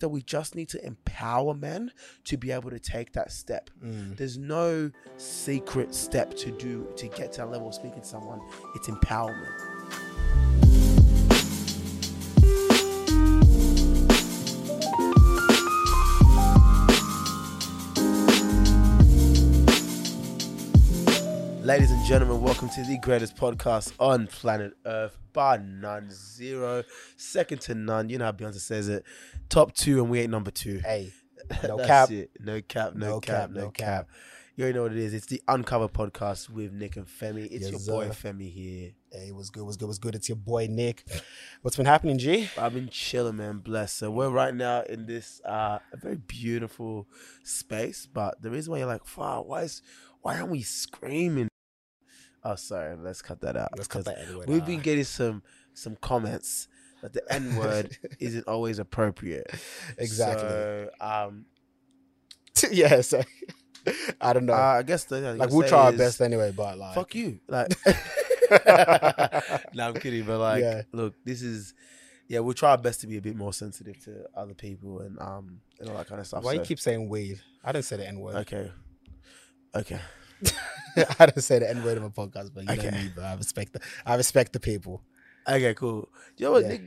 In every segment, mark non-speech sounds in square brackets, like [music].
that we just need to empower men to be able to take that step. Mm. There's no secret step to do to get to that level of speaking to someone. It's empowerment. Ladies and gentlemen, welcome to the greatest podcast on planet Earth, bar none, zero, second to none. You know how Beyonce says it. Top two, and we ain't number two. Hey, [laughs] no cap. it. No cap, no, No cap, cap, no cap. cap. You already know what it is. It's the Uncover podcast with Nick and Femi. It's Yes, your boy sir. Femi here. Hey, was good, was good, was good. It's your boy Nick. What's been happening, G? I've been chilling, man. Bless. So we're right now in this uh a very beautiful space. But the reason why you're like, wow, why is why aren't we screaming? Oh, sorry. Let's cut that out. Let's cut that anyway. We've been getting some some comments that the N word [laughs] isn't always appropriate. exactly. So, um, [laughs] yeah, so [laughs] I don't know. uh, I guess the I like we'll try our best anyway, but like Fuck you. Like, no, I'm kidding. But like, Yeah. look, this is. Yeah, we'll try our best to be a bit more sensitive to other people and um and all that kind of stuff. Why you keep saying weed? I didn't say the N word. Okay. Okay. [laughs] I don't say the N word in my podcast, but you Okay. know me, but I respect the I respect the people. Okay. Cool. You know what, Yeah. Nick?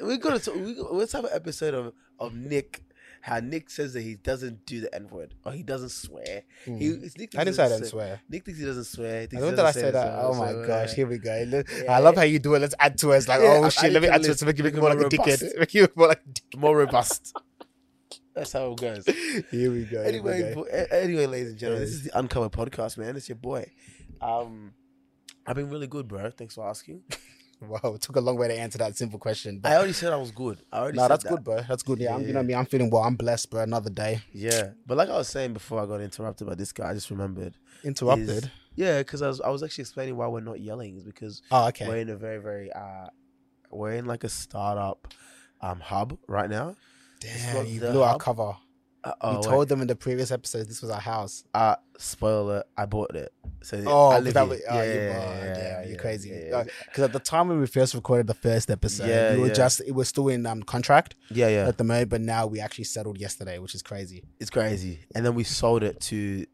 We're gonna talk, we, let's have an episode of of Nick. How Nick says that he doesn't do the N word or he doesn't swear. He, Mm. it's Nick I didn't say I he didn't swear. Nick thinks he doesn't swear. He I don't he think I said that. Oh my so, gosh, uh, here we go. Yeah. I love how you do it. Let's add to it. It's like, Yeah, oh I- shit, I let me add to it to make you make it [laughs] more like a dickhead. Make you more like a dick. more robust. That's how it goes. [laughs] Here we go. here we anyway, go. bo- anyway, ladies and gentlemen, this is the Uncover Podcast, man. It's your boy. Um, I've been really good, bro. Thanks for asking. [laughs] Wow, it took a long way to answer that simple question. But I already said I was good. I already no, said that's that. good, bro. That's good. Yeah, I'm, you Yeah. know me. I'm feeling well. I'm blessed, bro. Another day. Yeah, but like I was saying before, I got interrupted by this guy. I just remembered. Interrupted. is- yeah, because I was I was actually explaining why we're not yelling is because oh, okay. we're in a very very uh we're in like a startup um hub right now. Damn, you blew our cover. Uh, we oh, told them in the previous episode this was our house. uh spoiler, I bought it. So Oh, I live that was- oh, you- oh, damn, you're crazy. Yeah, Uh, yeah, Because at the time when we first recorded the first episode, Yeah, we were yeah. just it was still in um contract yeah, yeah. at the moment, but now we actually settled yesterday, which is crazy. It's crazy. And then we sold it to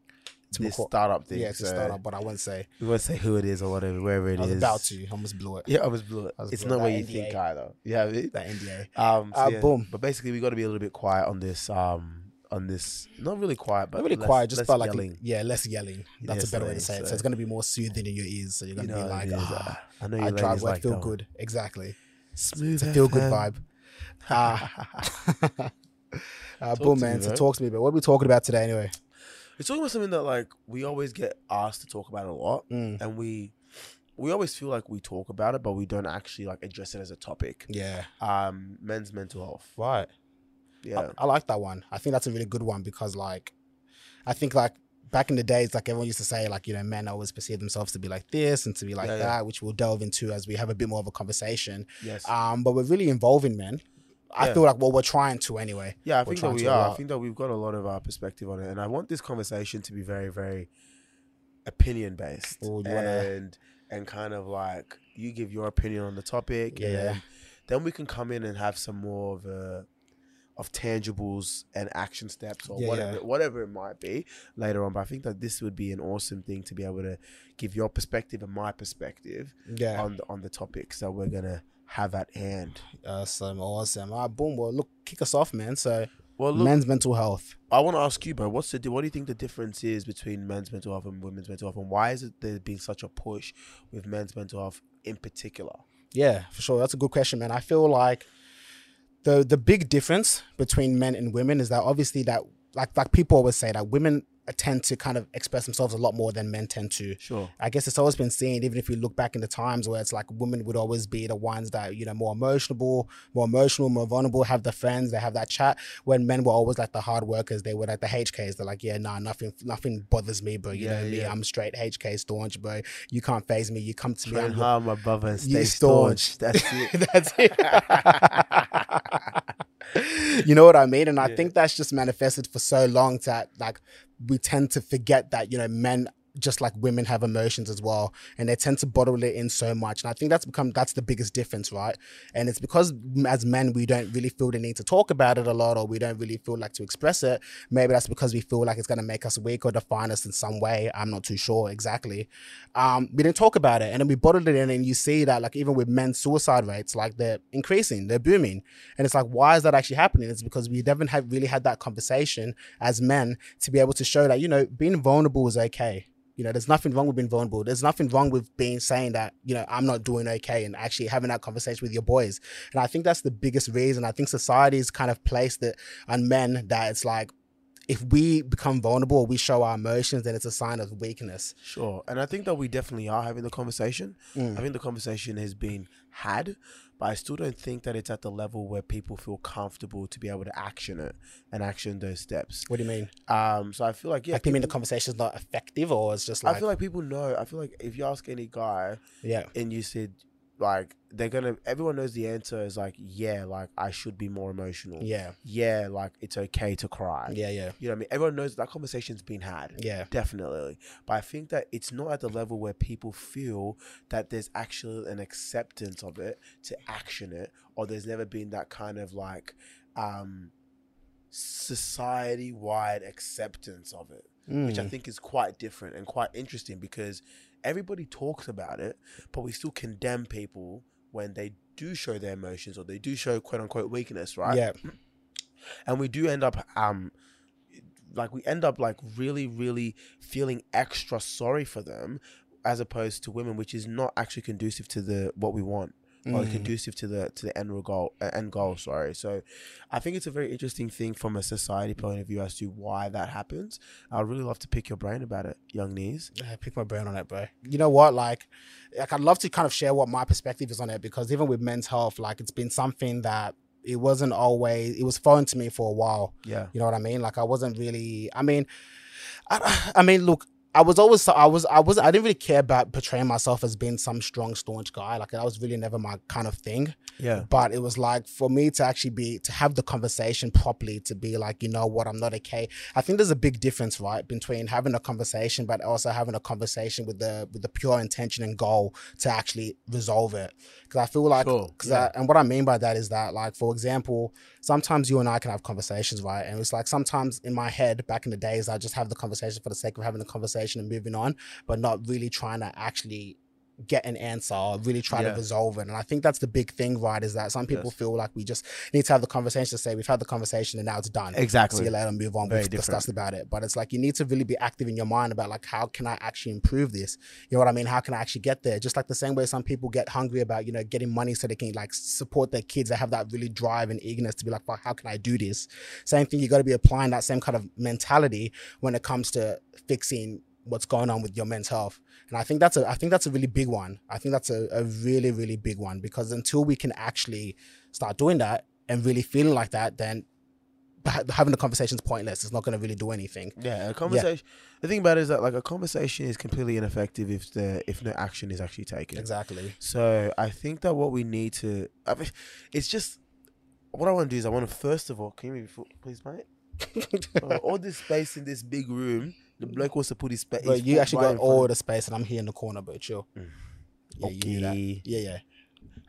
To this McCaw- startup thing. yeah, it's a startup, but I won't say. We won't say who it is or whatever, wherever it I is. about to, I almost blew it. Yeah, I was blew it. Was It's blew it. not what That you NDA. think either. Yeah, it, That NDA. um, so Uh, yeah. boom. But basically, we got to be a little bit quiet on this. Um, on this, not really quiet, but Not really less- quiet, just about like yelling. yeah, less yelling. That's Yes, a better way to it say it. is, So it's gonna be more soothing in your ears. So you're gonna know be like, it is. ah, I know you I drive like feel one. good. Exactly. Smooth. It's feel good vibe. [laughs] Ah. [laughs] uh, boom, to man. So talk to me, but what are we talking about today anyway? Talking about something that like we always get asked to talk about a lot, Mm, and we we always feel like we talk about it, but we don't actually like address it as a topic. yeah. Um, men's mental health. Right. Yeah, I, I like that one. I think that's a really good one because like I think like back in the days, like everyone used to say, like, you know, men always perceive themselves to be like this and to be like Yeah, yeah. that, which we'll delve into as we have a bit more of a conversation. yes, Um, but we're really involving men. I Yeah. feel like well, we're trying to anyway. yeah. I we're think that we are. I think that we've got a lot of our perspective on it, and I want this conversation to be very, very opinion based, Ooh, and and kind of like you give your opinion on the topic, Yeah. then, then we can come in and have some more of a of tangibles and action steps or Yeah, whatever yeah. whatever it might be later on. But I think that this would be an awesome thing to be able to give your perspective and my perspective Yeah. on the on the topics that we're gonna have at hand. Awesome, awesome. Ah, boom. Well, look, kick us off, man. So, Well, look, men's mental health. I want to ask you, bro. What's the what do you think the difference is between men's mental health and women's mental health, and why is it there's been such a push with men's mental health in particular? Yeah, for sure. That's a good question, man. I feel like the the big difference between men and women is that obviously that like like people always say that women Uh, tend to kind of express themselves a lot more than men tend to. Sure. I guess it's always been seen, even if you look back in the times where it's like women would always be the ones that, you know, more emotional, more emotional, more vulnerable, have the friends, they have that chat. When men were always like the hard workers, they were like the HKs. They're like, yeah, nah, nothing nothing bothers me, bro. You Yeah, know me, yeah. I'm straight HK staunch, bro. You can't phase me. You come to me, Train I'm your hard, my brother, and stay staunch. staunch. That's [laughs] it. that's it. [laughs] you know what I mean? And I Yeah. think that's just manifested for so long that like we tend to forget that, you know, men just like women have emotions as well and they tend to bottle it in so much. And i think that's become that's the biggest difference right? And it's because as men we don't really feel the need to talk about it a lot or we don't really feel like to express it. Maybe that's because we feel like it's going to make us weak or define us in some way. I'm not too sure exactly. Um, we didn't talk about it and then we bottled it in and you see that like even with men's suicide rates like they're increasing they're booming. And it's like why is that actually happening? It's because we haven't had really had that conversation as men to be able to show that you know being vulnerable is okay you know, there's nothing wrong with being vulnerable. There's nothing wrong with being saying that, you know, I'm not doing okay and actually having that conversation with your boys. And I think that's the biggest reason. I think society's kind of placed it on men that it's like, if we become vulnerable or we show our emotions, then it's a sign of weakness. Sure. And I think that we definitely are having the conversation. Mm. I think the conversation has been had, but I still don't think that it's at the level where people feel comfortable to be able to action it and action those steps. What do you mean? Um, so I feel like yeah, like, you mean the people- conversation's not effective or it's just like, I feel like people know. I feel like if you ask any guy yeah, and you said like they're gonna, everyone knows the answer is like yeah, like I should be more emotional. yeah, Yeah, like it's okay to cry. yeah, yeah, You know what I mean? Everyone knows that conversation's been had. yeah, Definitely. But I think that it's not at the level where people feel that there's actually an acceptance of it to action it, or there's never been that kind of like um society wide acceptance of it, which I Mm. think is quite different and quite interesting because everybody talks about it, but we still condemn people when they do show their emotions or they do show quote unquote weakness, right? yeah, [clears throat] and we do end up um like we end up like really really feeling extra sorry for them as opposed to women which is not actually conducive to the what we want or Mm. conducive to the to the end goal uh, end goal sorry so i think it's a very interesting thing from a society point of view as to why that happens i'd really love to pick your brain about it young knees Yeah, pick my brain on it, bro. You know what? Like, like I'd love to kind of share what my perspective is on it because even with men's health, like it's been something that it wasn't always. It was foreign to me for a while. yeah You know what I mean? Like I wasn't really. I mean, I, I mean, look. I was always I was I was I didn't really care about portraying myself as being some strong staunch guy. Like that was really never my kind of thing. Yeah. But it was like for me to actually be to have the conversation properly to be like you know what i'm not okay. I think there's a big difference right between having a conversation but also having a conversation with the with the pure intention and goal to actually resolve it. Because i feel like because yeah. and what i mean by that is that like for example sometimes you and i can have conversations right? And it's like sometimes in my head back in the days i just have the conversation for the sake of having the conversation and moving on but not really trying to actually get an answer or really try Yeah. to resolve it. And I think that's the big thing, right? Is that some people Yes. feel like we just need to have the conversation to say we've had the conversation and now it's done. exactly See you later, move on. Very We've different. discussed about it. But it's like you need to really be active in your mind about like how can I actually improve this? You know what I mean? How can I actually get there? Just like the same way some people get hungry about, you know, getting money so they can like support their kids. They have that really drive and eagerness to be like, fuck, how can I do this? Same thing, you gotta be applying that same kind of mentality when it comes to fixing what's going on with your men's health. And I think that's a I think that's a really big one. I think that's a, a really, really big one because until we can actually start doing that and really feeling like that, then having the conversation is pointless. It's not going to really do anything. Yeah, a conversation. The thing about it is that like a conversation is completely ineffective if the if no action is actually taken. Exactly. So I think that what we need to, I mean, it's just what I want to do is I want to first of all, can you please, mate? [laughs] All this space in this big room, the bloke wants to put his space. But you actually got all the space, and I'm here in the corner. But chill. Mm. Yeah, you knew that. Okay. Yeah, yeah.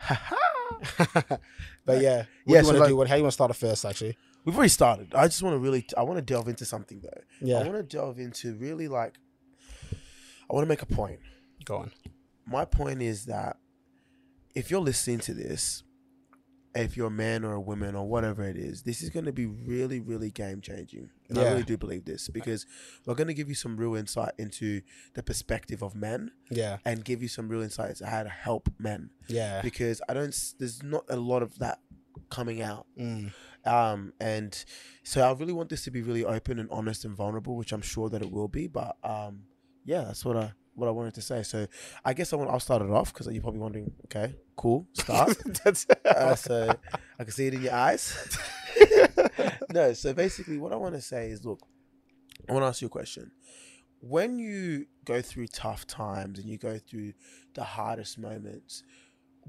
[laughs] but yeah, what Yeah, do you so want to like- do? What? How you want to start it first? Actually. We've already started. I just want to really, I want to delve into something though. Yeah, I want to delve into really like, I want to make a point. Go on. my point is that if you're listening to this, if you're a man or a woman or whatever it is, this is going to be really, really game changing. And I really do believe this because we're going to give you some real insight into the perspective of men Yeah. and give you some real insights how to help men Yeah. because I don't, there's not a lot of that coming out. Mm. Um, and so I really want this to be really open and honest and vulnerable, which I'm sure that it will be. But um, yeah, that's what I what I wanted to say. So I guess I want I'll start it off because you're probably wondering, okay, cool, start. [laughs] That's uh, so I can see it in your eyes. [laughs] no, so basically, what I want to say is, look, I want to ask you a question. When you go through tough times and you go through the hardest moments,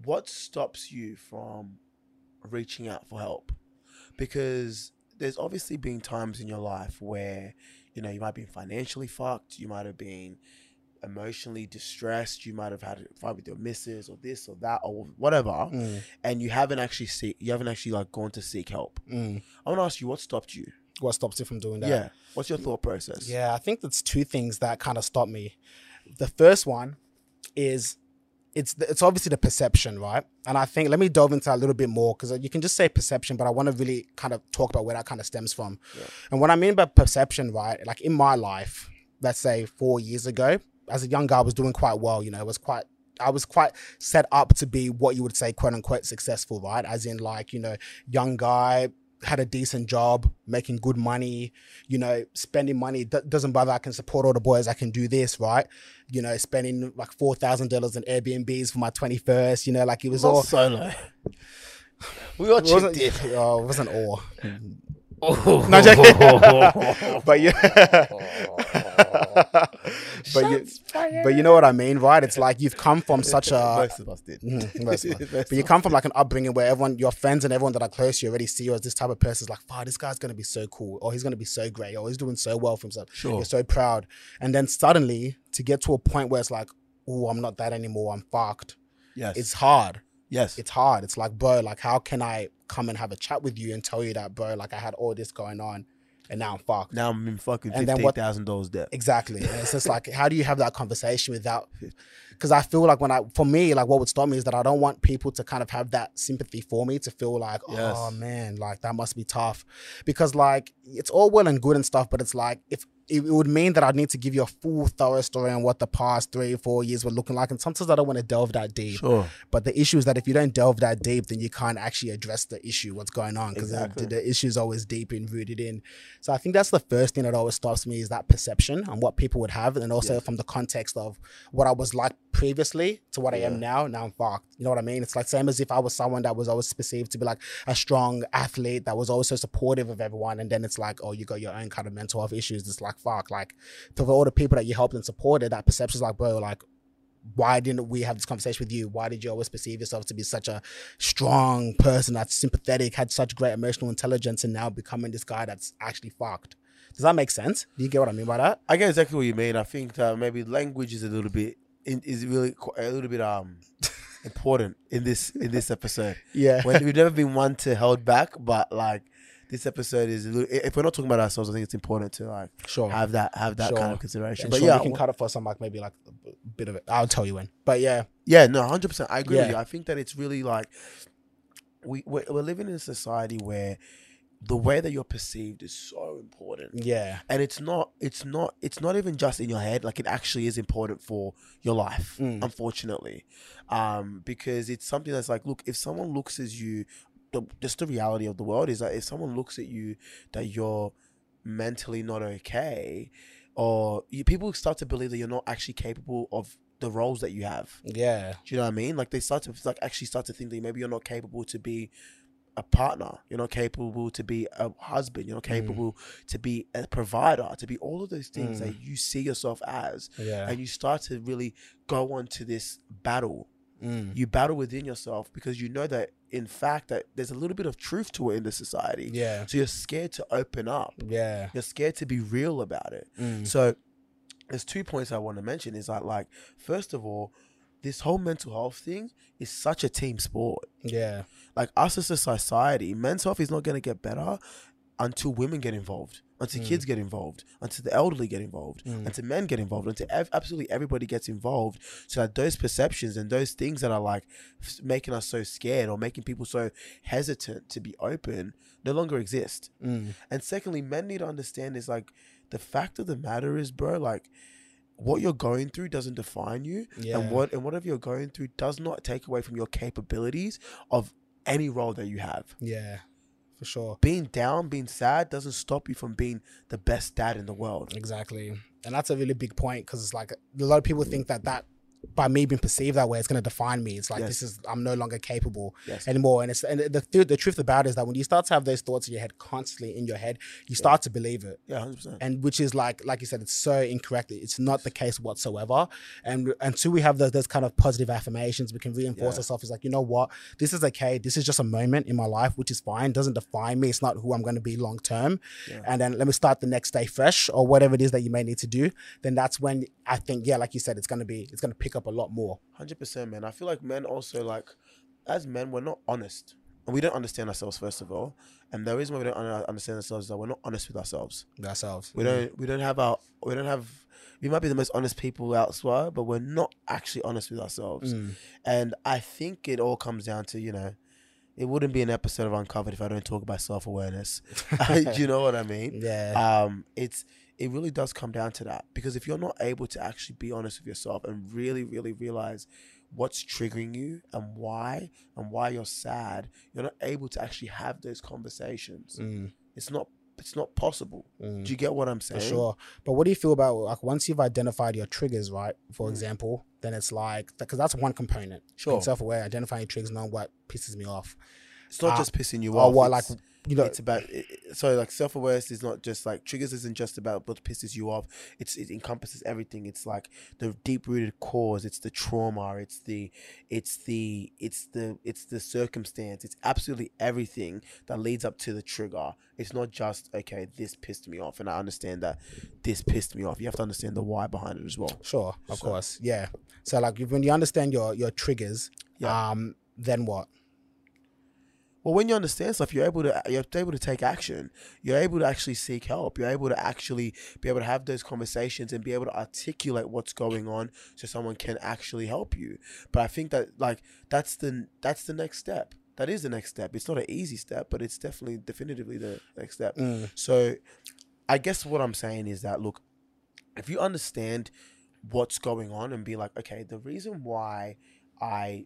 what stops you from reaching out for help? Because there's obviously been times in your life where, you know, you might have been financially fucked, you might have been emotionally distressed. You might have had a fight with your missus or this or that or whatever, Mm, and you haven't actually seek you haven't actually like gone to seek help. mm. I want to ask you what stopped you. What stops you from doing that? Yeah. What's your thought process? Yeah, I think that's two things that kind of stop me. The first one is it's the, it's obviously the perception, right? And I think let me delve into that a little bit more because you can just say perception, but I want to really kind of talk about where that kind of stems from. Yeah. And what I mean by perception, right? Like in my life, let's say four years ago, as a young guy, I was doing quite well. You know, it was quite. I was quite set up to be what you would say, quote unquote, successful, right? As in, like, you know, young guy, had a decent job, making good money, you know, spending money. D- doesn't bother. I can support all the boys. I can do this, right? You know, spending like four thousand dollars on Airbnbs for my twenty first. You know, like it was all. solo. [sighs] we all It wasn't, chipped in. [laughs] oh, it wasn't all. Oh. No, joking. [laughs] but yeah, [laughs] but you, but you know what I mean, right? It's like you've come from such a [laughs] Most of us did. Most of us. But you come from like an upbringing where everyone, your friends and everyone that are close to you already see you as this type of person. Is like, wow, this guy's gonna be so cool, or he's gonna be so great, or he's doing so well for himself. Sure. You're so proud, and then suddenly to get to a point where it's like, oh, I'm not that anymore. I'm fucked. Yes. It's hard. yes. It's hard. It's like, bro, like, how can I come and have a chat with you and tell you that, bro, like, I had all this going on, and now I'm fucked. now I'm in fucking And fifteen thousand dollars debt. Exactly. And it's just like, how do you have that conversation without? [laughs] Because I feel like when I, for me, like what would stop me is that I don't want people to kind of have that sympathy for me to feel like, oh, Yes. oh man, like that must be tough. Because like it's all well and good and stuff, but it's like if it, it would mean that I'd need to give you a full, thorough story on what the past three, four years were looking like. And sometimes I don't want to delve that deep. Sure. But the issue is that if you don't delve that deep, then you can't actually address the issue, what's going on, because Exactly. the, the issue is always deep and rooted in. So I think that's the first thing that always stops me is that perception and what people would have, and also Yeah. from the context of what I was like previously to what I am now. Now I'm fucked. You know what I mean? It's like same as if I was someone that was always perceived to be like a strong athlete that was always so supportive of everyone, and then it's like, oh, you got your own kind of mental health issues. It's like fuck, like for all the people that you helped and supported, that perception is like, bro, like why didn't we have this conversation with you? Why did you always perceive yourself to be such a strong person that's sympathetic, had such great emotional intelligence, and now becoming this guy that's actually fucked? Does that make sense? Do you get what I mean by that? I get exactly what you mean. I think that maybe language is a little bit is really a little bit um [laughs] important in this in this episode. Yeah. When we've never been one to hold back, but like this episode is a little, if we're not talking about ourselves, I think it's important to like sure. have that have that Sure. kind of consideration. And but sure, yeah, we can cut it for some like maybe like a bit of it. I'll tell you when. But yeah, Yeah, no, hundred percent. I agree with you. I think that it's really like we we're, we're living in a society where the way that you're perceived is so important, yeah, and it's not. It's not. It's not even just in your head. Like it actually is important for your life. Mm. Unfortunately, um, because it's something that's like, look, if someone looks at you, the, just the reality of the world is that if someone looks at you that you're mentally not okay, or you, people start to believe that you're not actually capable of the roles that you have. yeah, Do you know what I mean? Like they start to like actually start to think that maybe you're not capable to be a partner. You're not capable to be a husband. You're not capable to be a provider. To be all of those things Mm. that you see yourself as, yeah. and you start to really go on to this battle. Mm. You battle within yourself because you know that in fact that there's a little bit of truth to it in the society. Yeah, So you're scared to open up. yeah. You're scared to be real about it. Mm. So there's two points I want to mention is that like first of all, this whole mental health thing is such a team sport. Yeah, Like us as a society, men's health is not going to get better until women get involved, until Mm. kids get involved, until the elderly get involved, Mm. until men get involved, until ev- absolutely everybody gets involved, so that those perceptions and those things that are like f- making us so scared or making people so hesitant to be open no longer exist. mm. And secondly, men need to understand is like the fact of the matter is, bro, like what you're going through doesn't define you. yeah. And what and whatever you're going through does not take away from your capabilities of any role that you have. Yeah, for sure. Being down, being sad doesn't stop you from being the best dad in the world. Exactly. And that's a really big point because it's like a lot of people think that that by me being perceived that way, it's going to define me. It's like Yes. this is I'm no longer capable Yes. anymore. And it's and the th- the truth about it is that when you start to have those thoughts in your head constantly in your head, you start to believe it. Yeah, hundred percent. And which is like like you said, it's so incorrect. It's not the case whatsoever. And until we have those, those kind of positive affirmations, we can reinforce Yeah. ourselves. It's like you know what, this is okay. This is just a moment in my life, which is fine. Doesn't define me. It's not who I'm going to be long term. Yeah. And then let me start the next day fresh or whatever it is that you may need to do. Then that's when I think yeah, like you said, it's going to be it's going to pick up a lot more. Hundred percent, man. I feel like men also like, as men, we're not honest, and we don't understand ourselves first of all. And the reason why we don't understand ourselves is that we're not honest with ourselves. Ourselves. We don't. We don't have our. We don't have. We might be the most honest people elsewhere, but we're not actually honest with ourselves. Mm. And I think it all comes down to you know, it wouldn't be an episode of Uncovered if I don't talk about self awareness. [laughs] [laughs] Do you know what I mean? Yeah. um it's it really does come down to that because if you're not able to actually be honest with yourself and really really realize what's triggering you and why and why you're sad you're not able to actually have those conversations Mm. it's not it's not possible Mm. do you get what i'm For saying sure. But what do you feel about like once you've identified your triggers, right? For Mm. example, then it's like because that's one component. sure Self aware, identifying triggers, knowing what pisses me off. it's not uh, just pissing you Or off what like you know it's about it, so like self-awareness is not just like triggers isn't just about what pisses you off. It's it encompasses everything. It's like the deep-rooted cause. It's the trauma. It's the it's the it's the it's the circumstance. It's absolutely everything that leads up to the trigger. It's not just okay this pissed me off. And i understand that this pissed me off. You have to understand the why behind it as well. Sure, of So- course. Yeah. So like when you understand your your triggers, Yeah. um, then what? Well, when you understand stuff, you're able to you're able to take action. You're able to actually seek help. You're able to actually be able to have those conversations and be able to articulate what's going on, so someone can actually help you. But I think that like that's the that's the next step. That is the next step. It's not an easy step, but it's definitely definitively the next step. Mm. So, I guess what I'm saying is that look, if you understand what's going on and be like, okay, the reason why I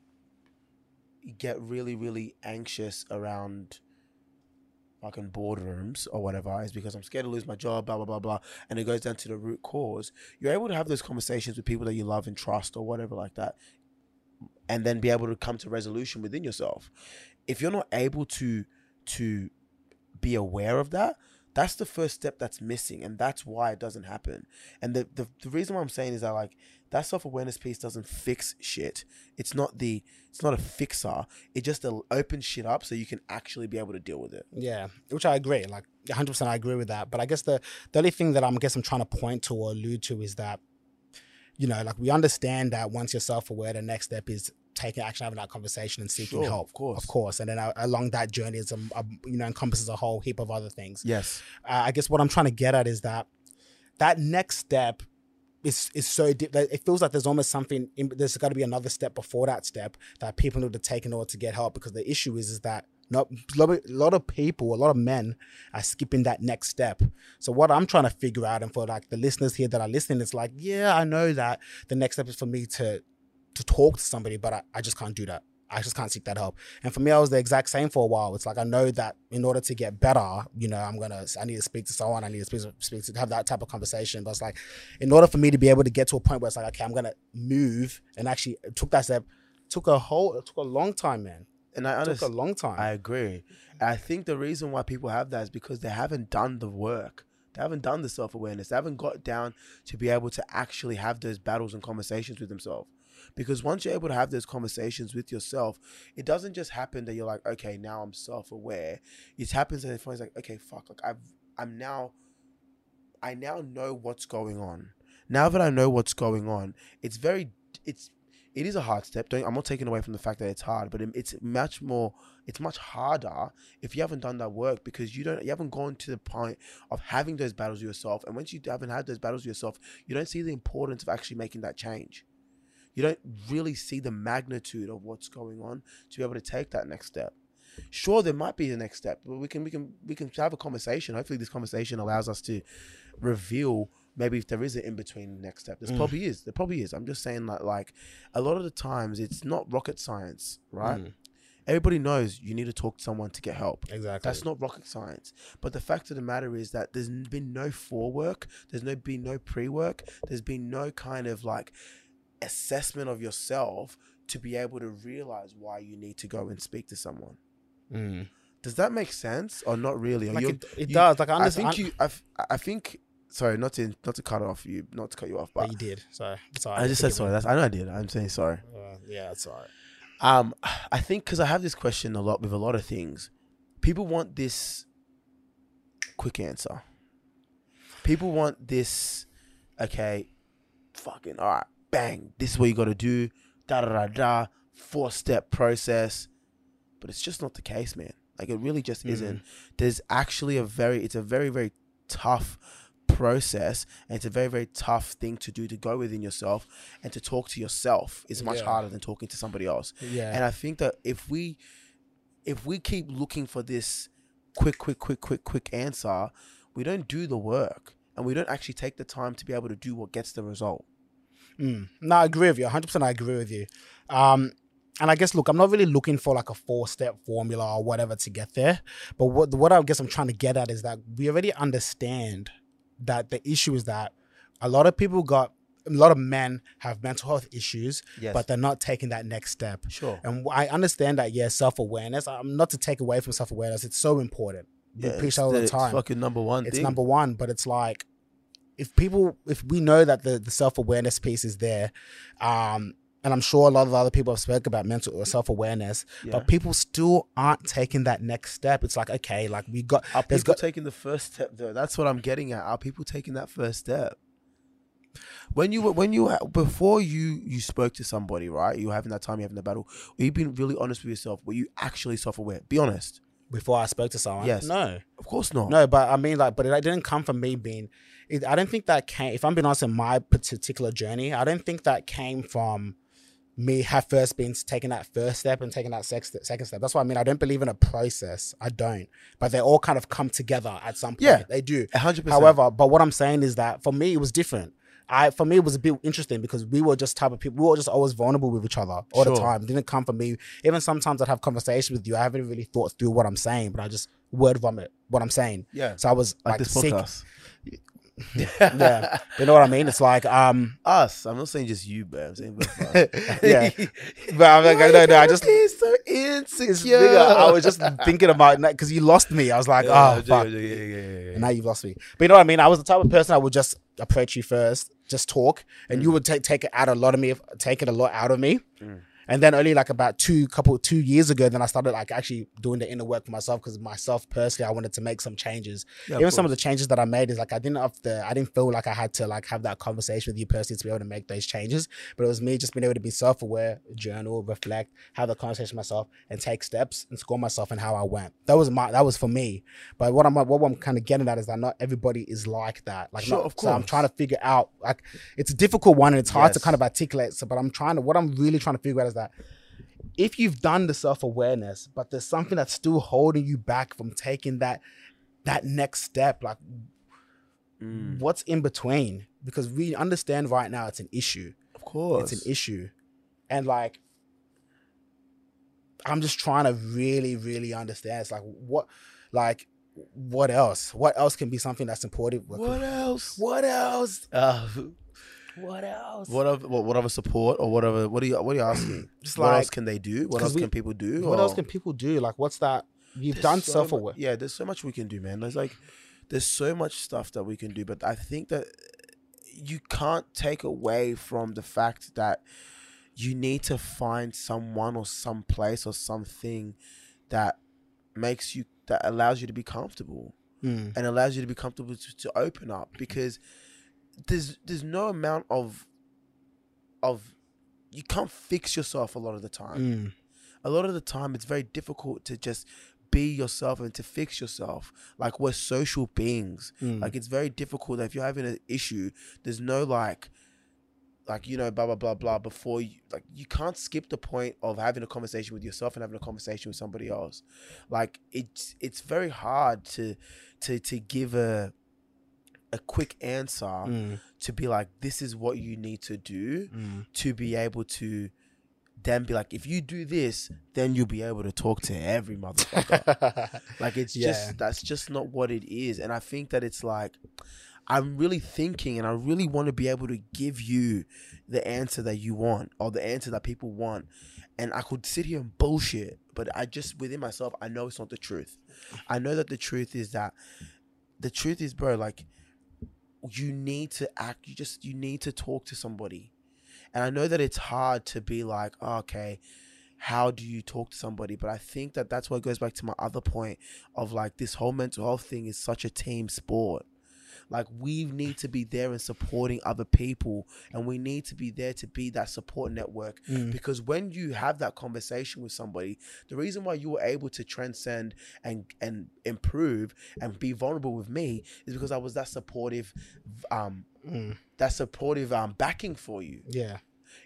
get really, really anxious around fucking boardrooms or whatever is because I'm scared to lose my job, blah, blah, blah, blah. And it goes down to the root cause. You're able to have those conversations with people that you love and trust or whatever like that. And then be able to come to resolution within yourself. If you're not able to to be aware of that, that's the first step that's missing. And that's why it doesn't happen. And the, the, the reason why I'm saying is that like that self awareness piece doesn't fix shit. It's not the it's not a fixer. It just opens shit up so you can actually be able to deal with it. Yeah, which I agree. Like 100, percent I agree with that. But I guess the the only thing that I'm I guess I'm trying to point to or allude to is that, you know, like we understand that once you're self aware, the next step is taking action, having that conversation, and seeking Sure, help. of course. of course. And then uh, along that journey is a, you know encompasses a whole heap of other things. Yes. uh, I guess what I'm trying to get at is that that next step is is so deep that it feels like there's almost something. In, there's got to be another step before that step that people need to take in order to get help. Because the issue is is that not a lot, of, a lot of people, a lot of men are skipping that next step. So what I'm trying to figure out, and for like the listeners here that are listening, it's like, yeah, I know that the next step is for me to to talk to somebody, but I, I just can't do that. I just can't seek that help. And for me, I was the exact same for a while. It's like I know that in order to get better, you know, I'm gonna I need to speak to someone. I need to speak to, speak to have that type of conversation. But it's like, in order for me to be able to get to a point where it's like, okay, I'm gonna move and actually took that step. Took a whole, it took a long time, man. And I It took a long time. I agree. I think the reason why people have that is because they haven't done the work. They haven't done the self awareness. They haven't got down to be able to actually have those battles and conversations with themselves. Because once you're able to have those conversations with yourself, it doesn't just happen that you're like, okay, now I'm self aware. It happens and it's like, okay, fuck, like I've I'm now I now know what's going on. Now that I know what's going on, it's very it's it is a hard step. Don't, I'm not taking away from the fact that it's hard, but it, it's much more it's much harder if you haven't done that work because you don't you haven't gone to the point of having those battles yourself and once you haven't had those battles yourself you don't see the importance of actually making that change you don't really see the magnitude of what's going on to be able to take that next step sure there might be the next step but we can we can we can have a conversation hopefully this conversation allows us to reveal maybe if there is an in-between next step there's Mm. probably is there probably is i'm just saying that like a lot of the times it's not rocket science right Mm, everybody knows you need to talk to someone to get help exactly. that's not rocket science. But the fact of the matter is that there's been no forework. There's no been no pre-work. There's been no kind of like assessment of yourself to be able to realize why you need to go and speak to someone. Mm. Does that make sense or not really? Like it, it you- does. Like I I think you. I think. Sorry, not to not to cut off you, not to cut you off, but you did. So sorry. I just said sorry. That's I know I did. I'm saying sorry. Uh, yeah, it's alright. Um, I think because I have this question a lot with a lot of things, people want this quick answer. People want this, okay, fucking all right, bang. This is what you got to do. Da da da da. Four step process, but it's just not the case, man. Like it really just isn't. Mm. There's actually a very, it's a very very tough process and it's a very very tough thing to do to go within yourself and to talk to yourself is much Yeah. harder than talking to somebody else Yeah. and I think that if we if we keep looking for this quick, quick, quick, quick, quick answer, we don't do the work and we don't actually take the time to be able to do what gets the result. Mm. No, I agree with you. 100% I agree with you. Um, and I guess, look, I'm not really looking for like a four step formula or whatever to get there. But what, what I guess I'm trying to get at is that we already understand that the issue is that a lot of people got, a lot of men have mental health issues, Yes. but they're not taking that next step. sure. And I understand that, yeah, self awareness. I'm not to take away from self awareness. It's so important. We Yeah, preach it's that all the it's time fucking number one it's thing. number one but it's like if people if we know that the, the self-awareness piece is there um and i'm sure a lot of other people have spoke about mental or self-awareness Yeah. but people still aren't taking that next step it's like okay like we got Are people got taking the first step though? That's what I'm getting at. Are people taking that first step? When you were when you before you you spoke to somebody, right? You were having that time, you having the battle. Were you being really honest with yourself? Were you actually self aware? Be honest. before i spoke to someone Yes. no Of course not. no but i mean like but it didn't come from me being it, i don't think that came if i'm being honest in my particular journey i don't think that came from me have first been taking that first step and taking that sex, second step. That's what I mean. I don't believe in a process. I don't. But they all kind of come together at some point. Yeah. They do. Hundred percent. However, but what I'm saying is that for me it was different. I for me it was a bit interesting because we were just type of people. We were just always vulnerable with each other all the time. It didn't come from me. Even sometimes I'd have conversations with you. I haven't really thought through what I'm saying, but I just word vomit what I'm saying. yeah, So I was like like, this sick. podcast. Yeah, you know what I mean. It's like um, Us. I'm not saying just you, but I'm saying both of us. [laughs] yeah. But I'm like, no, no. I just so insecure. I was just thinking about because you lost me. I was like, Yeah, oh fuck. yeah, yeah, yeah, yeah, And now you've lost me. But you know what I mean? I was the type of person I would just approach you first, just talk, and you would take take it out a lot of me, take it a lot out of me. Mm. And then only like about two couple two years ago, then I started like actually doing the inner work for myself because myself personally, I wanted to make some changes. Yeah, Even some of the changes that I made is like I didn't have the I didn't feel like I had to like have that conversation with you personally to be able to make those changes. But it was me just being able to be self aware, journal, reflect, have the conversation with myself, and take steps and score myself and how I went. That was my that was for me. But what I'm what I'm kind of getting at is that not everybody is like that. Like Sure, not- of So I'm trying to figure out like it's a difficult one and it's hard to kind of articulate. So but I'm trying to what I'm really trying to figure out is that if you've done the self-awareness, but there's something that's still holding you back from taking that that next step, like Mm, what's in between? Because we understand right now it's an issue. of course. It's an issue. And like I'm just trying to really, really understand. It's like what like what else? What else can be something that's important? What else? What else? Uh, What else? what other what, what other support or whatever? What are you what are you asking? [clears throat] Just what else can they do? What else we- can people do? What else can people do? Like what's that? You've There's done so self aware. Yeah, there's so much we can do, man. There's like, there's so much stuff that we can do, but I think that you can't take away from the fact that you need to find someone or some place or something that makes you that allows you to be comfortable Mm. and allows you to be comfortable to, to open up because there's there's no amount of of you can't fix yourself a lot of the time Mm. a lot of the time it's very difficult to just be yourself and to fix yourself like we're social beings Mm. like it's very difficult that if you're having an issue there's no like like you know blah blah blah blah before you like you can't skip the point of having a conversation with yourself and having a conversation with somebody else like it's it's very hard to to to give a a quick answer Mm. to be like this is what you need to do Mm. to be able to then be like, if you do this, then you'll be able to talk to every motherfucker. [laughs] like it's Yeah. just that's just not what it is. And I think that it's like I'm really thinking and I really want to be able to give you the answer that you want or the answer that people want. And I could sit here and bullshit, but I just within myself, I know it's not the truth. I know that the truth is that the truth is, bro, like you need to act, you just, you need to talk to somebody. And I know that it's hard to be like, oh, okay, how do you talk to somebody? But I think that that's what goes back to my other point of like this whole mental health thing is such a team sport. Like we need to be there and supporting other people, and we need to be there to be that support network. Mm. Because when you have that conversation with somebody, the reason why you were able to transcend and and improve and be vulnerable with me is because I was that supportive, um, Mm. that supportive um backing for you Yeah.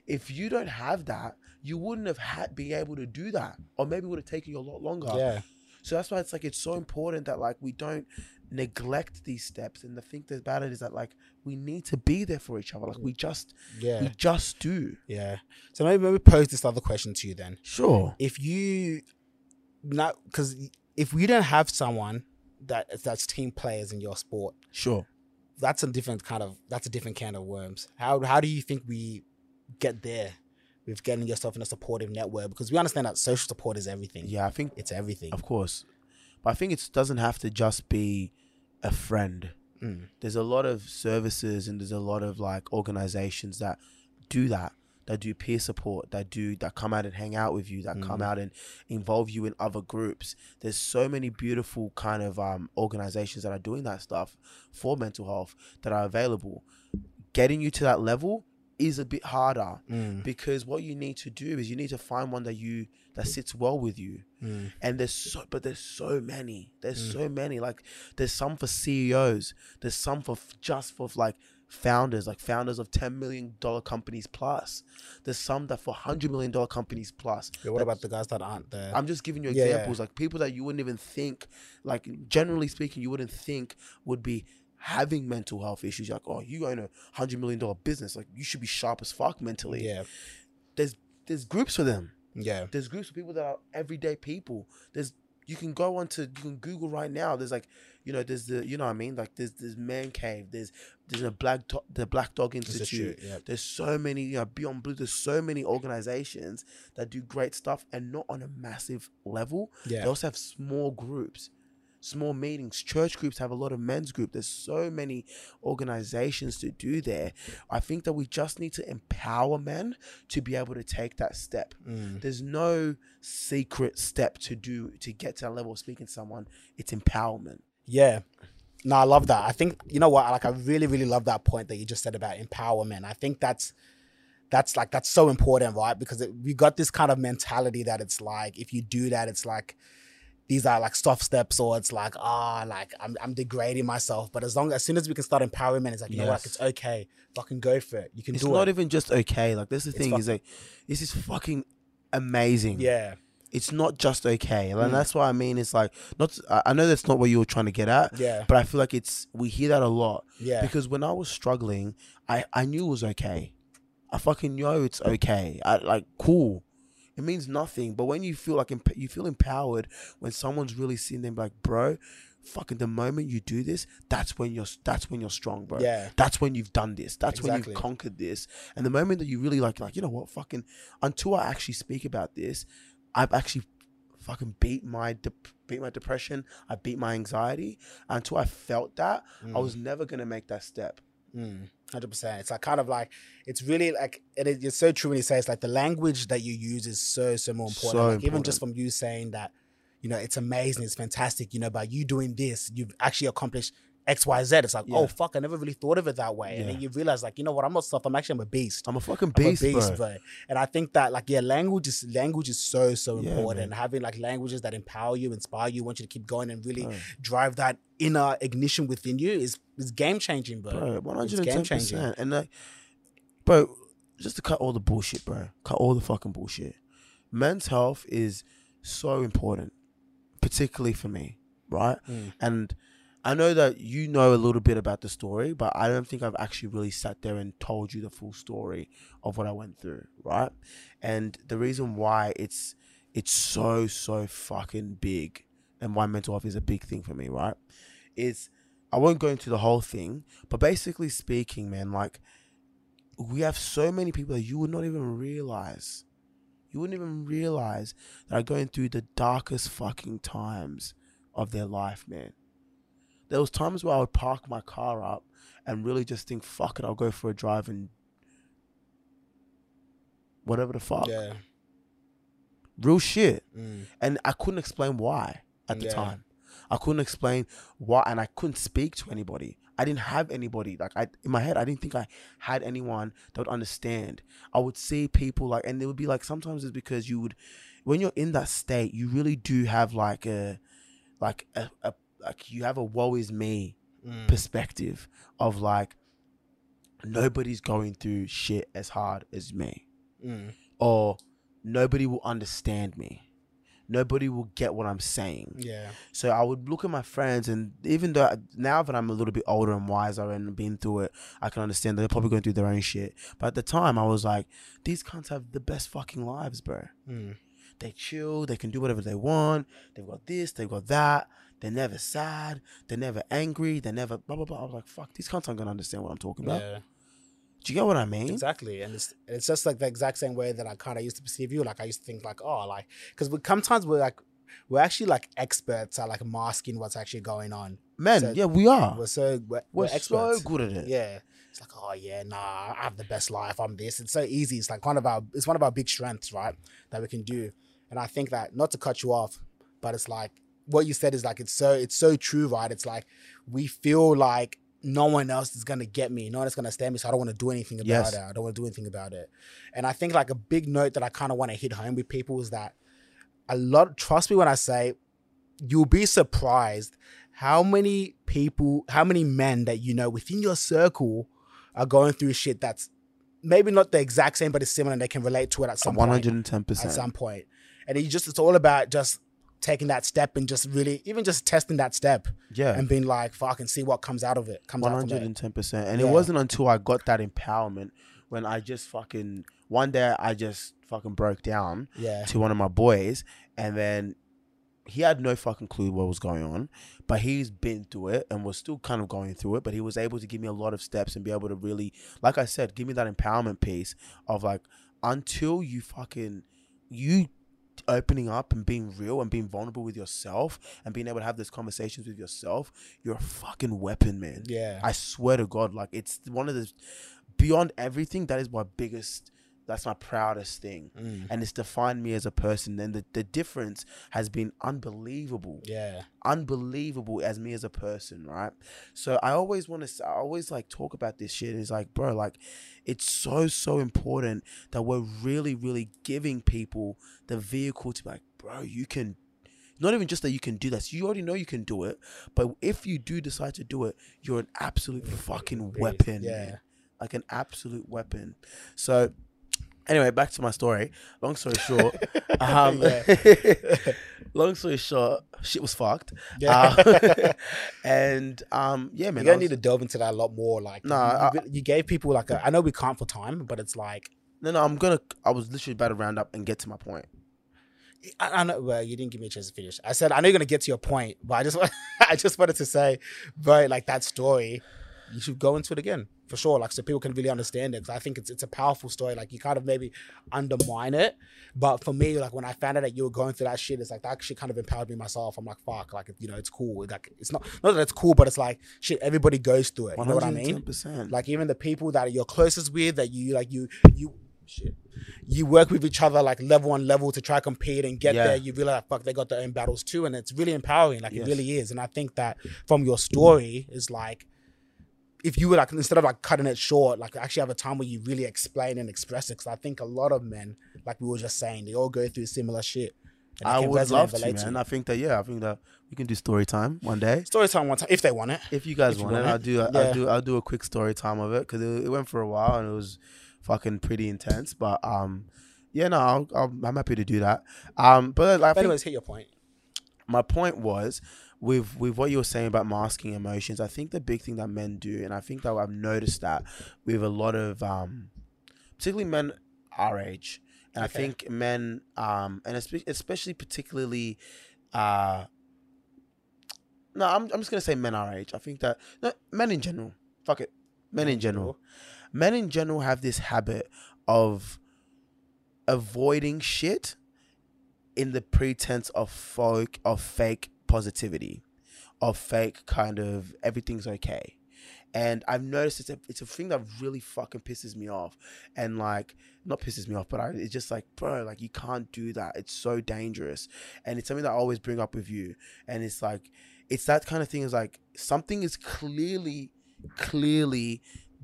if you don't have that, you wouldn't have had be able to do that, or maybe it would have taken you a lot longer. Yeah. So that's why it's like it's so important that like we don't neglect these steps. And the thing about it is that like we need to be there for each other. Like we just Yeah. we just do. Yeah. So maybe maybe pose this other question to you then. Sure. If you not because if we don't have someone that that's team players in your sport, Sure. that's a different kind of that's a different can of worms. How how do you think we get there with getting yourself in a supportive network? Because we understand that social support is everything. Yeah, I think It's everything. of course. But I think it doesn't have to just be a friend. Mm. There's a lot of services and there's a lot of like organizations that do that. That do peer support, that do that come out and hang out with you, that come Mhm. out and involve you in other groups. There's so many beautiful kind of um, organizations that are doing that stuff for mental health that are available. Getting you to that level is a bit harder Mm. because what you need to do is you need to find one that you that sits well with you Mm. and there's so but there's so many there's Mm. so many like there's some for ceos there's some for just for like founders like founders of 10 million dollar companies plus there's some that for 100 million dollar companies plus Yeah, what that- about the guys that aren't there? i'm just giving you Yeah, yeah. examples like people that you wouldn't even think like generally speaking you wouldn't think would be having mental health issues You're like oh you own a 100 million dollar business like you should be sharp as fuck mentally yeah. there's there's groups for them Yeah. there's groups of people that are everyday people. There's you can go onto you can Google right now. There's like you know there's the you know what I mean like there's there's man cave. There's there's a black Do- the Black Dog Institute. Institute, yeah. There's so many you know Beyond Blue. There's so many organizations that do great stuff and not on a massive level. Yeah. They also have small groups. Small meetings, church groups have a lot of men's group. There's so many organizations to do there. I think that we just need to empower men to be able to take that step Mm. there's no secret step to do to get to that level of speaking to someone. It's empowerment. Yeah. No, I love that. I think you know what, like I really, really love that point that you just said about empowerment. I think that's that's like that's so important, right? Because it, we got this kind of mentality that it's like if you do that, it's like these are like soft steps, or it's like ah, like I'm I'm degrading myself. But as long as soon as we can start empowerment, it's like you know what, like, it's okay, fucking go for it. You can It's do not it. Not even just okay. Like this is the It's thing fuck- is like this is fucking amazing. yeah, It's not just okay. And Mm. that's what I mean. It's like not I I know that's not what you were trying to get at, yeah, but I feel like it's we hear that a lot. yeah, Because when I was struggling, I, I knew it was okay. I fucking know it's okay. I like cool. It means nothing. But when you feel like emp- you feel empowered when someone's really sitting there like, bro, fucking the moment you do this, that's when you're that's when you're strong, bro. yeah, That's when you've done this. That's when you've conquered this. And the moment that you really like, like you know what, fucking, until I actually speak about this, I've actually fucking beat my de- beat my depression. I beat my anxiety. Until I felt that, I Mm. was never gonna make that step. Mm, Hundred percent. It's like kind of like it's really like it is. It's so true when you say it's like the language that you use is so so more important. So like even just from you saying that, you know, it's amazing, it's fantastic. You know, by you doing this, you've actually accomplished X, Y, Z. It's like, Yeah. oh fuck, I never really thought of it that way. And then you realize, like, you know what, I'm not soft. I'm actually I'm a beast. I'm a fucking I'm a beast, beast, bro. And I think that like yeah, language is language is so so Yeah, important. man. Having like languages that empower you, inspire you, want you to keep going and really Bro. drive that inner ignition within you is is game changing, bro. bro, one It's hundred and ten game-changing. percent. And like, bro, just to cut all the bullshit, bro, cut all the fucking bullshit. Men's health is so important, particularly for me, right? Mm. And I know that you know a little bit about the story, but I don't think I've actually really sat there and told you the full story of what I went through, right? And the reason why it's it's so so fucking big and why mental health is a big thing for me, right? Is I won't go into the whole thing, but basically speaking, man, like we have so many people that you would not even realize. You wouldn't even realize that are going through the darkest fucking times of their life, man. There was times where I would park my car up and really just think, fuck it, I'll go for a drive and whatever the fuck. Yeah. Real shit. Mm. And I couldn't explain why at the Yeah. time. I couldn't explain why, and I couldn't speak to anybody. I didn't have anybody. Like I, in my head, I didn't think I had anyone that would understand. I would see people like, and it would be like sometimes it's because you would, when you're in that state, you really do have like a, like a, a like you have a woe is me Mm. perspective of like nobody's going through shit as hard as me Mm. or nobody will understand me. Nobody will get what I'm saying. Yeah. So I would look at my friends, and even though now that I'm a little bit older and wiser and been through it, I can understand that they're probably going through their own shit. But at the time, I was like, these cunts have the best fucking lives, bro. Mm. They chill, they can do whatever they want. They've got this, they've got that. They're never sad. They're never angry. They're never blah blah blah. I was like, fuck, these cunts aren't gonna understand what I'm talking about. Yeah. Do you get what I mean? Exactly, and it's it's just like the exact same way that I kind of used to perceive you. Like I used to think like, oh, like because we sometimes we're like we're actually like experts at like masking what's actually going on. Men, So- yeah, we are. We're so we're, We're, we're so experts. good at it. Yeah, it's like, oh yeah, nah, I have the best life. I'm this. It's so easy. It's like one of our it's one of our big strengths, right? That we can do. And I think that not to cut you off, but it's like what you said is like it's so it's so true, right? It's like we feel like no one else is gonna get me, no one is gonna stand me, so I don't want to do anything about Yes. it. I don't want to do anything about it. And I think like a big note that I kind of want to hit home with people is that a lot trust me when I say you'll be surprised how many people, how many men that you know within your circle are going through shit that's maybe not the exact same, but it's similar and they can relate to it at some One point. 110%. At some point. And it just it's all about just taking that step and just really even just testing that step Yeah, and being like, fuck and see what comes out of it. Comes one out from hundred it. and ten percent. And Yeah. it wasn't until I got that empowerment when I just fucking one day I just fucking broke down Yeah. to one of my boys, and then he had no fucking clue what was going on, but he's been through it and was still kind of going through it. But he was able to give me a lot of steps and be able to really, like I said, give me that empowerment piece of like until you fucking you opening up and being real and being vulnerable with yourself and being able to have those conversations with yourself, you're a fucking weapon, man. Yeah. I swear to God, like it's one of the beyond everything. That is my biggest. That's my proudest thing, Mm. and it's defined me as a person. And the, the difference has been unbelievable, Yeah. unbelievable as me as a person, right? So I always want to. I always like talk about this shit. It's like, bro, like it's so so important that we're really really giving people the vehicle to be like, bro, you can not even just that you can do this. You already know you can do it, but if you do decide to do it, you're an absolute fucking weapon. Yeah. man. Like an absolute weapon. So anyway, back to my story. Long story short, [laughs] um, [laughs] long story short, shit was fucked. Yeah. Uh, [laughs] and um, yeah, man. Gonna was- need to delve into that a lot more. Like, No, you, you- you gave people like a. I know we can't for time, but it's like no, no, I'm gonna. I was literally about to round up and get to my point. I, I know. Well, you didn't give me a chance to finish. I said I know you're gonna get to your point, but I just I just wanted to say, but like that story, you should go into it again for sure, like so people can really understand it. Because I think it's it's a powerful story. Like you kind of maybe undermine it, but for me, like when I found out that you were going through that shit, it's like that shit kind of empowered me myself. I'm like, fuck, like you know, it's cool. Like it's not not that it's cool, but it's like shit. Everybody goes through it. You know what I mean? like even the people that you're closest with that you like you you shit you work with each other like level on level to try compete and get Yeah. there you realize fuck they got their own battles too and it's really empowering like Yes. it really is and i think that from your story is like if you were like instead of like cutting it short like actually have a time where you really explain and express it because i think a lot of men like we were just saying they all go through similar shit and I would love and to, man. I think that yeah, I think that we can do story time one day. story time one time if they want it If you guys If you want it, want it. I'll do. Yeah. I'll do. I'll do a quick story time of it because it, it went for a while and it was fucking pretty intense. But um, yeah, no, I'll, I'll, I'm happy to do that. Um, but like, I but anyways hit your point my point was with with what you were saying about masking emotions. I think the big thing that men do, and I think that I've noticed that with a lot of um, particularly men our age, and Okay. I think men um, and espe- especially particularly uh no, I'm I'm just gonna say men our age. I think that no, men in general. Fuck it, men in general. Men in general have this habit of avoiding shit in the pretense of folk of fake positivity, of fake kind of everything's okay. And I've noticed it's a it's a thing that really fucking pisses me off. And like not pisses me off, but I, it's just like, bro, like you can't do that. It's so dangerous. And it's something that I always bring up with you. And it's like it's that kind of thing is like something is clearly, clearly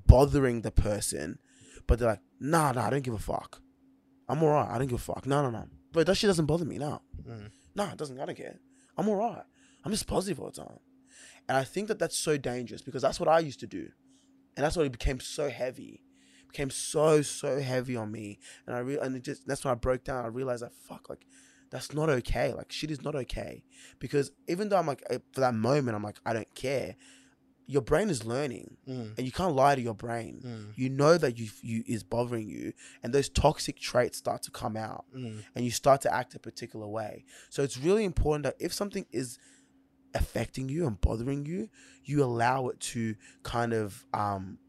bothering the person, but they're like, nah, nah, I don't give a fuck. I'm alright. I don't give a fuck. No, no, no. But that shit doesn't bother me. No, Mm. no, it doesn't. I don't care. I'm alright. I'm just positive all the time. And I think that that's so dangerous because that's what I used to do, and that's what it became so heavy, it became so so heavy on me. And I re- and just that's when I broke down. I realized that fuck, like that's not okay. Like shit is not okay because even though I'm like eh, for that moment I'm like I don't care. Your brain is learning, Mm. and you can't lie to your brain. Mm. You know that you you is bothering you, and those toxic traits start to come out Mm. and you start to act a particular way. So it's really important that if something is affecting you and bothering you, you allow it to kind of um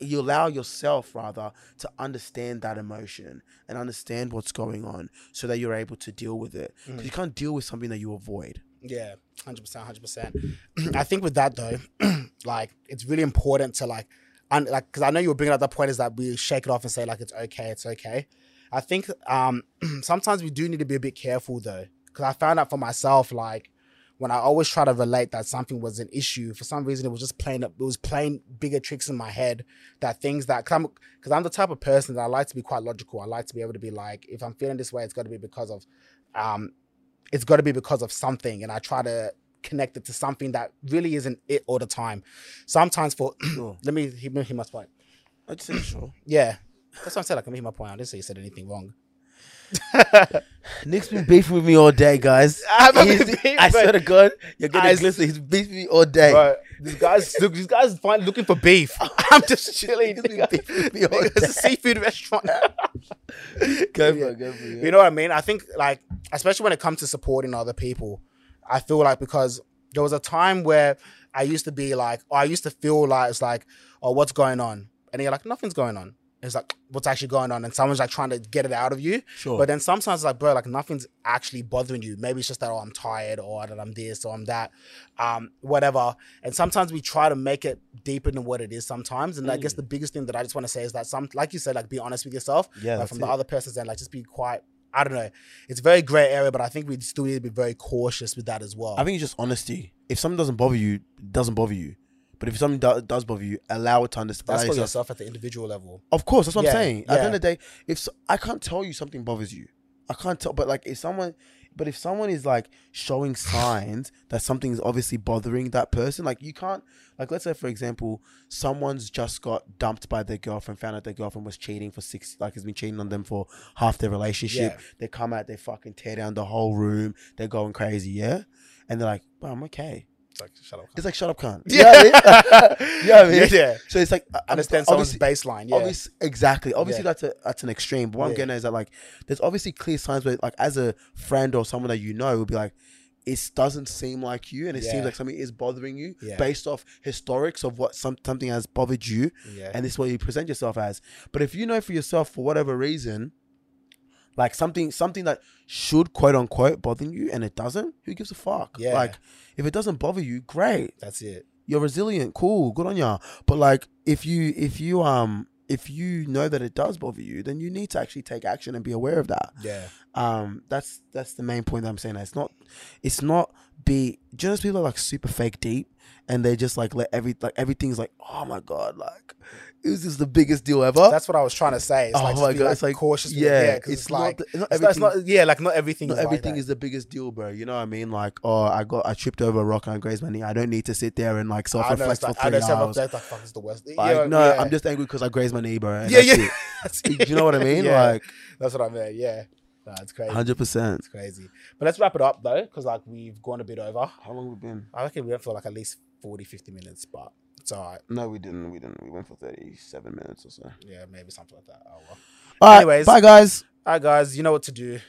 you allow yourself rather to understand that emotion and understand what's going on so that you're able to deal with it. 'Cause Mm. you can't deal with something that you avoid. Yeah, hundred percent, hundred percent. [clears throat] I think with that though, [clears throat] like it's really important to like, un- like, because I know you were bringing up that point is that we shake it off and say like it's okay, it's okay. I think um [clears throat] sometimes we do need to be a bit careful though, because I found out for myself like when I always try to relate that something was an issue for some reason it was just playing it was playing bigger tricks in my head that things that cause I'm because I'm the type of person that I like to be quite logical I like to be able to be like if I'm feeling this way it's got to be because of um it's got to be because of something and i try to connect it to something that really isn't it all the time sometimes for [clears throat] Sure. let me hear hear my point I'd say sure. yeah that's what i'm saying like let me hear my point i didn't say you said anything wrong Nick's been beefing with me all day, guys. [laughs] I haven't He's- been beefing, I swear to God, you're gonna I- glisten. He's beefing me all day. Bro, this guy's [laughs] look, this guy's fine looking for beef. [laughs] I'm just chilling. He's been beefing with me all Nigga, It's a seafood restaurant. Go for it, go for it. You know what I mean? I think like especially when it comes to supporting other people, I feel like because there was a time where I used to be like, or I used to feel like it's like, oh, what's going on? And you're like, nothing's going on. It's like, what's actually going on? And someone's like trying to get it out of you. Sure. But then sometimes it's like, bro, like nothing's actually bothering you. Maybe it's just that, oh, I'm tired or that I'm this or I'm that, um, whatever. And sometimes we try to make it deeper than what it is sometimes. And I guess the biggest thing that I just want to say is that some, like you said, like be honest with yourself. Yeah, like from the other person's end, like just be quite, I don't know. It's a very gray area, but I think we still need to be very cautious with that as well. I think it's just honesty. If something doesn't bother you, it doesn't bother you. But if something do- does bother you, allow it to understand. That's for yourself- at the individual level. Of course, that's what Yeah, I'm saying. At the yeah. end of the day, if so, I can't tell you something bothers you, I can't tell. But like, if someone, but if someone is like showing signs that something is obviously bothering that person, like you can't, like, let's say for example, someone's just got dumped by their girlfriend, found out their girlfriend was cheating for six, like has been cheating on them for half their relationship. Yeah. They come out, they fucking tear down the whole room, they're going crazy, yeah, and they're like, "But I'm okay." It's like, shut up. It's like, "Shut up, cunt." [laughs] Yeah. You know I mean? [laughs] You know I mean? Yeah, yeah. So it's like I- I'm- Understand someone's obviously- baseline. Yeah. Obviously, exactly. Obviously, Yeah. that's a that's an extreme. But what I'm getting at is that like, there's obviously clear signs where, like, as a friend or someone that you know, will be like, it doesn't seem like you, and it Yeah. seems like something is bothering you Yeah. based off historics of what some something has bothered you, yeah. and this is what you present yourself as. But if you know for yourself for whatever reason, like something something that should quote unquote bother you and it doesn't, who gives a fuck? Yeah. Like, if it doesn't bother you, great That's it. you're resilient cool good on ya but like if you if you um if you know that it does bother you then you need to actually take action and be aware of that Yeah. um that's that's the main point that i'm saying it's not it's not be do you know those people are like super fake deep and they just like let every like everything's like oh my god like this is the biggest deal ever That's what I was trying to say. It's Oh like, my God, like it's like- cautious. yeah, it's it's, not like the- not it's not, it's everything- not- yeah, like not everything. not is like everything that. is the biggest deal, bro. You know what I mean? Like, oh, I got, I tripped over a rock and I grazed my knee. I don't need to sit there and like self-reflect it's for like, I three know hours. like, fuck, it's the worst. Like, yeah, no, yeah. I'm just angry because I grazed my knee, bro. yeah, yeah. it. [laughs] That's Do you know what I mean? Yeah. Like, That's what I meant. Yeah, no, it's crazy. hundred percent. It's crazy. But let's wrap it up though, because like we've gone a bit over. How long we been? I reckon we went for like at least 40, 50 minutes, but it's all right. No, we didn't. We didn't. We went for thirty-seven minutes or so. Yeah, maybe something like that. Oh well. All right, Anyways. bye guys. All right, guys, you know what to do.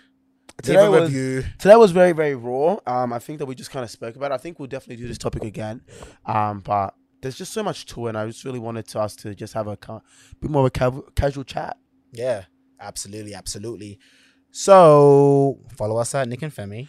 today was review. today was very very raw. Um, I think that we just kind of spoke about. it. I think we'll definitely do this topic again. Um, but there's just so much to it. and I just really wanted to us to just have a bit more of a ca- casual chat. Yeah, absolutely, absolutely. So follow us at Nick and Femi.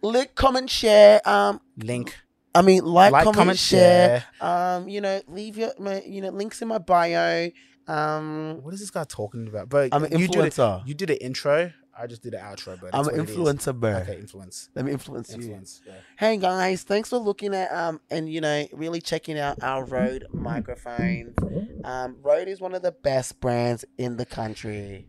Like, comment, share. Um, Link, I mean, like, like, comment, comment, share. share. Um, you know, leave your my, you know links in my bio. Um, What is this guy talking about? But I'm an you did influencer. You did an intro. I just did an outro. But I'm an what it is. influencer, bro. Okay, influence. Let me influence you. Yeah. Hey guys, thanks for looking at um and you know really checking out our Rode microphones. Um, Rode is one of the best brands in the country.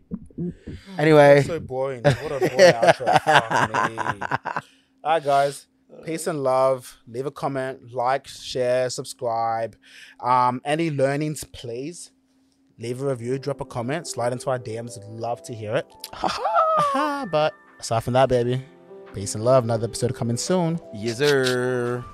Anyway, So boring. What a boring outro. [laughs] All right, guys. Peace and love. Leave a comment, like, share, subscribe. Um, any learnings, please leave a review, drop a comment, slide into our DMs. Love to hear it. [laughs] But aside from that, baby, peace and love. Another episode coming soon. yes sir.